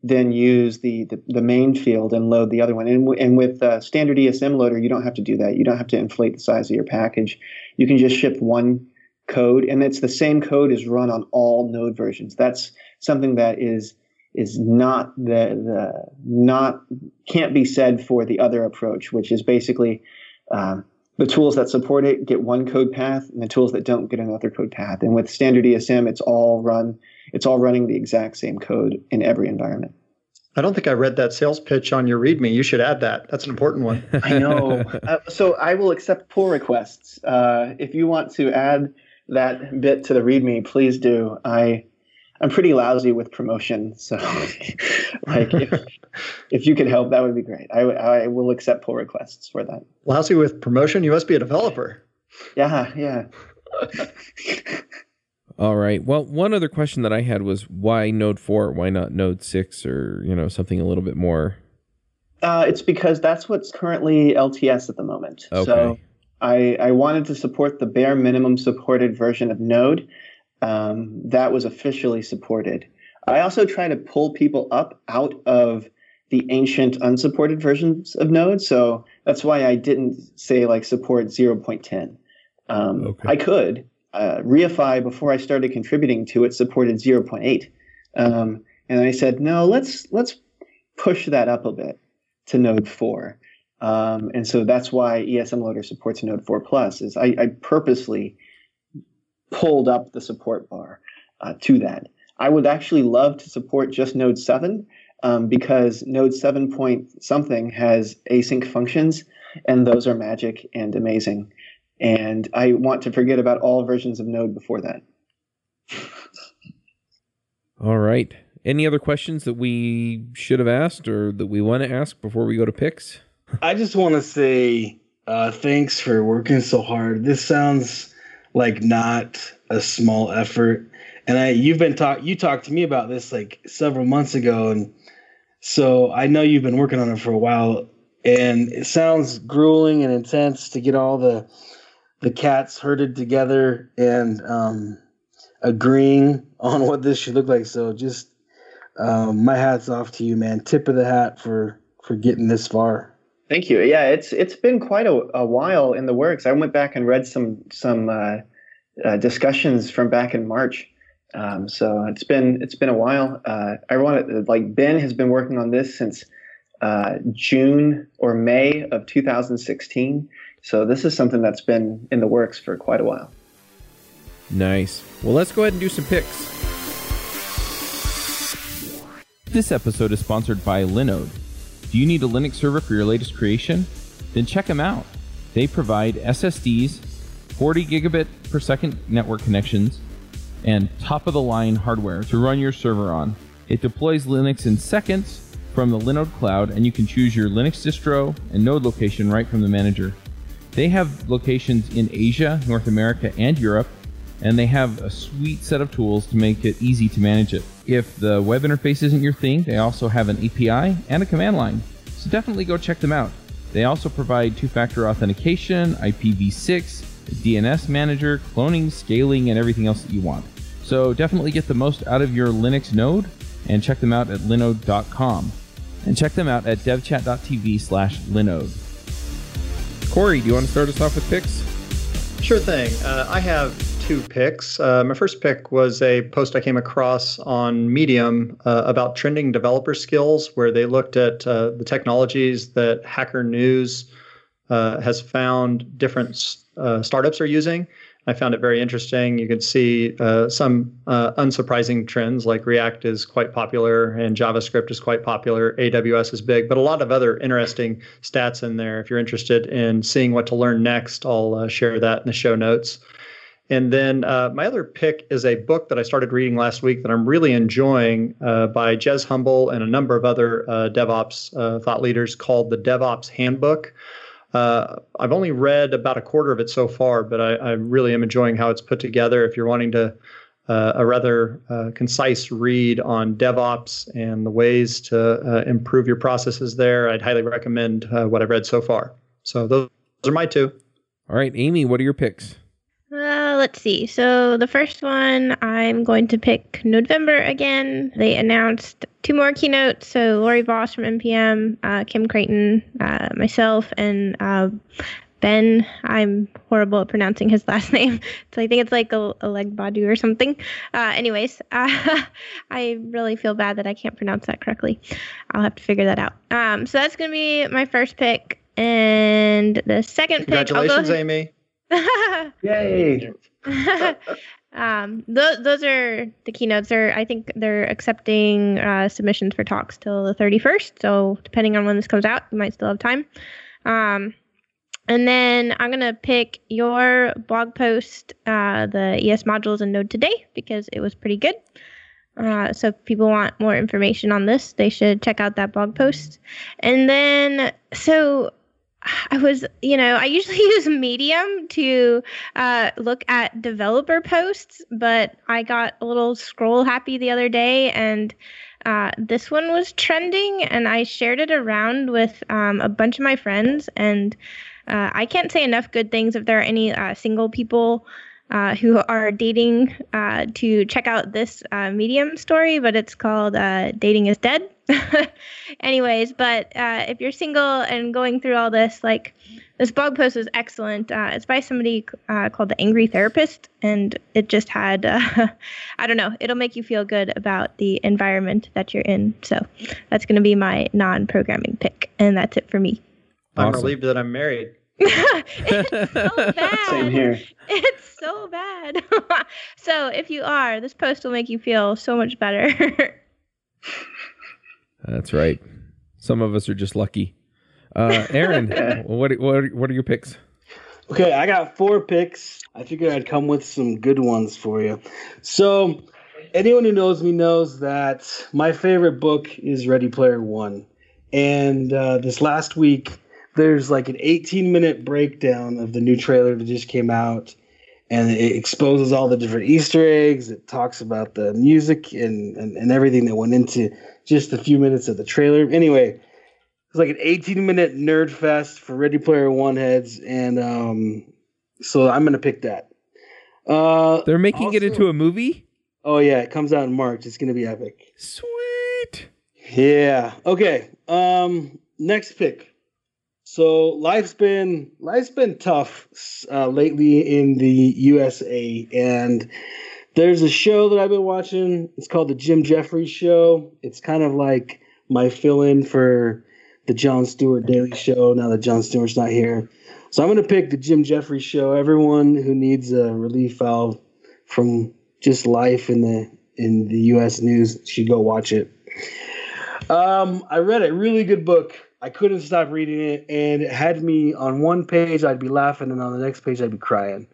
then use the, the, the, main field and load the other one. And, and with uh, standard ESM loader, you don't have to do that. You don't have to inflate the size of your package. You can just ship one code, and it's the same code is run on all node versions. That's something that is is not the, the not can't be said for the other approach, which is basically um, the tools that support it get one code path, and the tools that don't get another code path. And with standard ESM, it's all run it's all running the exact same code in every environment. I don't think I read that sales pitch on your README. You should add that. That's an important one. I know. Uh, so I will accept pull requests. Uh, if you want to add that bit to the README, please do. I I'm pretty lousy with promotion, so like if, if you could help, that would be great. I, I will accept pull requests for that. Lousy with promotion? You must be a developer. Yeah, yeah. All right. Well, one other question that I had was why Node 4? Why not Node 6 or, you know, something a little bit more Uh, it's because that's what's currently LTS at the moment. Okay. So I, I wanted to support the bare minimum supported version of Node um, that was officially supported. I also try to pull people up out of the ancient unsupported versions of Node. So that's why I didn't say like support 0.10. Um, Okay. I could. Uh, Reify, before I started contributing to it, supported 0.8. Um, and I said, no, let's let's push that up a bit to Node 4. Um, and so that's why ESM Loader supports Node 4 Plus. Is I, I purposely pulled up the support bar uh, to that. I would actually love to support just Node 7 um, because Node 7 point something has async functions, and those are magic and amazing. And I want to forget about all versions of Node before that. All right. Any other questions that we should have asked or that we want to ask before we go to picks? I just want to say uh, thanks for working so hard. This sounds like not a small effort, and I you've been talk you talked to me about this like several months ago, and so I know you've been working on it for a while, and it sounds grueling and intense to get all the the cats herded together and um, agreeing on what this should look like. So just um, my hats off to you, man. Tip of the hat for for getting this far. Thank you. Yeah, it's it's been quite a, a while in the works. I went back and read some some uh, uh, discussions from back in March. Um, so it's been it's been a while. Uh, I wanted like Ben has been working on this since uh, June or May of 2016. So this is something that's been in the works for quite a while. Nice. Well, let's go ahead and do some picks. This episode is sponsored by Linode. Do you need a Linux server for your latest creation? Then check them out. They provide SSDs, 40 gigabit per second network connections, and top of the line hardware to run your server on. It deploys Linux in seconds from the Linode cloud, and you can choose your Linux distro and node location right from the manager. They have locations in Asia, North America, and Europe, and they have a sweet set of tools to make it easy to manage it. If the web interface isn't your thing, they also have an API and a command line. So definitely go check them out. They also provide two factor authentication, IPv6, DNS manager, cloning, scaling, and everything else that you want. So definitely get the most out of your Linux node and check them out at linode.com. And check them out at devchat.tv slash linode. Corey, do you want to start us off with picks? Sure thing. Uh, I have two picks. Uh, my first pick was a post I came across on Medium uh, about trending developer skills, where they looked at uh, the technologies that Hacker News uh, has found different uh, startups are using. I found it very interesting. You can see uh, some unsurprising trends like React is quite popular and JavaScript is quite popular. AWS is big, but a lot of other interesting stats in there. If you're interested in seeing what to learn next, I'll share that in the show notes. And then uh, my other pick is a book that I started reading last week that I'm really enjoying uh, by Jez Humble and a number of other uh, DevOps uh, thought leaders called the DevOps Handbook. Uh, I've only read about a quarter of it so far, but I, I really am enjoying how it's put together. If you're wanting to uh, a rather concise read on DevOps and the ways to improve your processes there, I'd highly recommend what I've read so far. So those are my two. All right, Amy, what are your picks? Uh, let's see. So the first one, I'm going to pick Nodevember again. They announced two more keynotes. So Laurie Voss from NPM, uh, Kim Crayton, uh, myself, and uh, Ben. I'm horrible at pronouncing his last name. So I think it's like a, a leg Badu or something. Uh, anyways, uh, I really feel bad that I can't pronounce that correctly. I'll have to figure that out. Um, so that's going to be my first pick. And the second pick, I'll go Congratulations, Amy. Yay! um, th- those are the keynotes. Are I think they're accepting uh, submissions for talks till the 31st. So depending on when this comes out, you might still have time. Um, and then I'm gonna pick your blog post, uh, the ES modules and Node today because it was pretty good. Uh, so if people want more information on this, they should check out that blog post. And then so I was, you know, I usually use Medium to uh, look at developer posts, but I got a little scroll happy the other day and uh, this one was trending, and I shared it around with um, a bunch of my friends. And uh, I can't say enough good things if there are any uh, single people uh, who are dating uh, to check out this uh, Medium story, but it's called uh, Dating is Dead. Anyways, but uh, if you're single and going through all this, like this blog post is excellent. Uh, it's by somebody called The Angry Therapist, and it just had, I don't know, it'll make you feel good about the environment that you're in. So that's going to be my non programming pick, and that's it for me. I'm relieved that I'm married. it's so bad. Same here. It's so bad. so if you are, this post will make you feel so much better. That's right. Some of us are just lucky. Uh, Aaron, what what what are your picks? Okay, I got four picks. I figured I'd come with some good ones for you. So, anyone who knows me knows that my favorite book is Ready Player One. And uh, this last week, there's like an 18 minute breakdown of the new trailer that just came out and it exposes all the different easter eggs. It talks about the music and, and, and everything that went into just a few minutes of the trailer. Anyway it's like an 18 minute nerd fest for ready player one heads and um, so i'm gonna pick that. Uh, they're making also, it into a movie? Oh yeah it comes out in march. It's gonna be epic. Sweet. Yeah. Okay um next pick so life's been life's been tough uh, lately in the USA, and there's a show that I've been watching. It's called the Jim Jefferies Show. It's kind of like my fill-in for the Jon Stewart Daily Show. Now that Jon Stewart's not here, so I'm going to pick the Jim Jefferies Show. Everyone who needs a relief valve from just life in the in the U.S. news should go watch it. Um, I read a really good book I couldn't stop reading it, and it had me on one page I'd be laughing, and on the next page I'd be crying.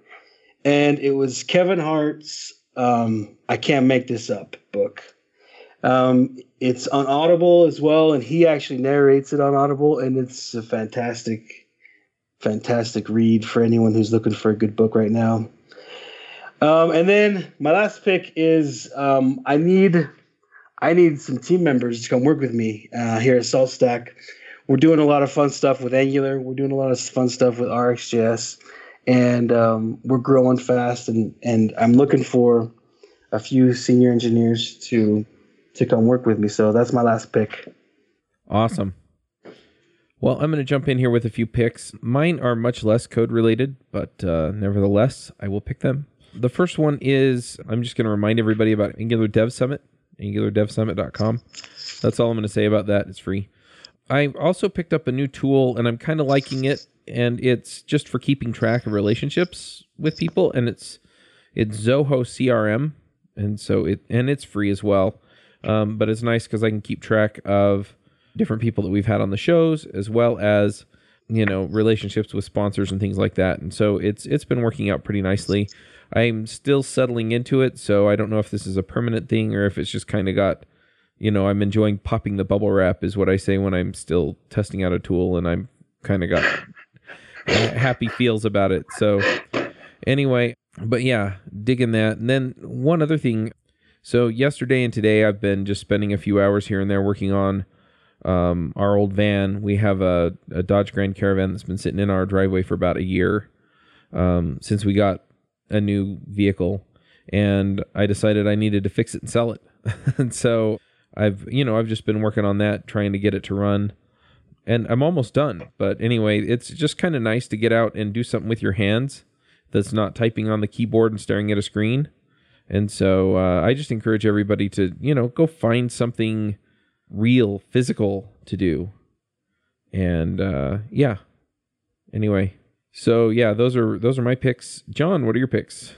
And it was Kevin Hart's um, "I Can't Make This Up" book. Um, it's on Audible as well, and he actually narrates it on Audible, and it's a fantastic, fantastic read for anyone who's looking for a good book right now. Um, and then my last pick is um, I need I need some team members to come work with me uh, here at SaltStack we're doing a lot of fun stuff with Angular. We're doing a lot of fun stuff with RxJS, and um, we're growing fast. And and I'm looking for a few senior engineers to to come work with me. So that's my last pick. Awesome. Well, I'm going to jump in here with a few picks. Mine are much less code related, but uh, nevertheless, I will pick them. The first one is I'm just going to remind everybody about Angular Dev Summit, angulardevsummit.com. That's all I'm going to say about that. It's free. I also picked up a new tool and I'm kind of liking it and it's just for keeping track of relationships with people and it's it's Zoho CRM and so it and it's free as well. Um, but it's nice because I can keep track of different people that we've had on the shows as well as you know relationships with sponsors and things like that. And so it's it's been working out pretty nicely. I'm still settling into it, so I don't know if this is a permanent thing or if it's just kind of got you know, I'm enjoying popping the bubble wrap is what I say when I'm still testing out a tool and I'm kind of got happy feels about it. So anyway, but yeah, digging that. And then one other thing. So yesterday and today I've been just spending a few hours here and there working on um, our old van. We have a, a, Dodge Grand Caravan that's been sitting in our driveway for about a year um, since we got a new vehicle, and I decided I needed to fix it and sell it. and so I've you know I've just been working on that, trying to get it to run, and I'm almost done. But anyway, it's just kind of nice to get out and do something with your hands that's not typing on the keyboard and staring at a screen. And so uh, I just encourage everybody to you know go find something real, physical to do, and uh, yeah. Anyway, so yeah, those are those are my picks. John, what are your picks?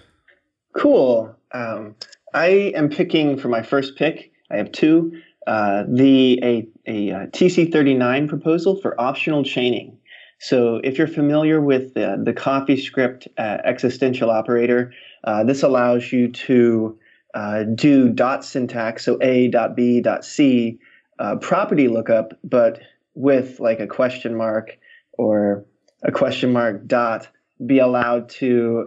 Cool. Um, I am picking for my first pick I have two. Uh, the a, a, a uh, TC39 proposal for optional chaining. So if you're familiar with the, the CoffeeScript uh, existential operator, uh, this allows you to uh, do dot syntax, so A dot B dot C uh, property lookup, but with like a question mark or a question mark dot be allowed to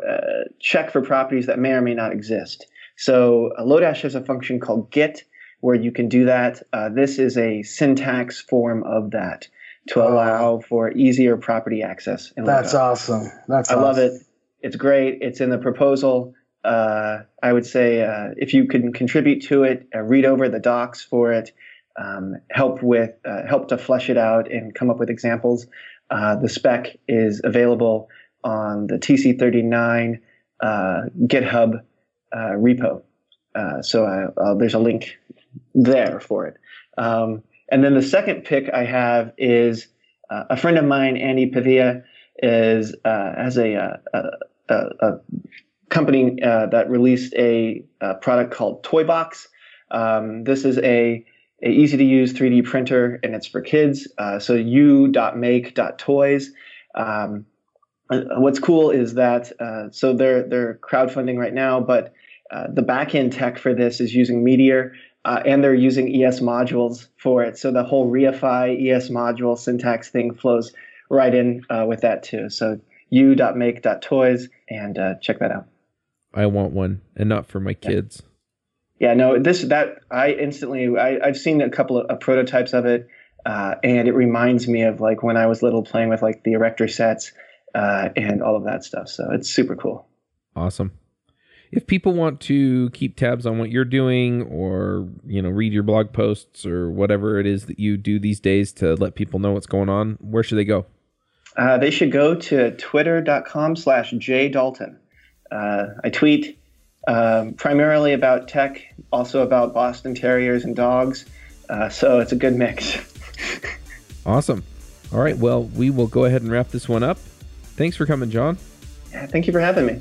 check for properties that may or may not exist. So Lodash has a function called get where you can do that. Uh, this is a syntax form of that to allow for easier property access. That's Lookup. awesome. That's I love it. It's great. It's in the proposal. Uh, I would say uh, if you can contribute to it, uh, read over the docs for it, um, help with uh, help to flesh it out and come up with examples. Uh, the spec is available on the TC39 uh, GitHub uh, repo. Uh, so uh, there's a link there for it. Um, and then the second pick I have is uh, a friend of mine, Andy Pavia, is uh, has a, uh, a, a, a company uh, that released a, product called Toybox. Um, this is a, easy to use 3D printer, and it's for kids. Uh, so u.make.toys. Um, uh, what's cool is that so they're they're crowdfunding right now, but the backend tech for this is using Meteor, uh, and they're using ES modules for it. So the whole reify ES module syntax thing flows right in uh, with that too. So u.make.toys and uh, check that out. I want one, and not for my kids. Yeah, no, this that I instantly I, I've seen a couple of uh, prototypes of it, uh, and it reminds me of like when I was little playing with like the erector sets uh, and all of that stuff. So it's super cool. Awesome. If people want to keep tabs on what you're doing or, you know, read your blog posts or whatever it is that you do these days to let people know what's going on, where should they go? Uh, they should go to twitter.com slash jdalton. Uh, I tweet um, primarily about tech, also about Boston Terriers and dogs. Uh, so it's a good mix. Awesome. All right. Well, we will go ahead and wrap this one up. Thanks for coming, John. yeah, thank you for having me.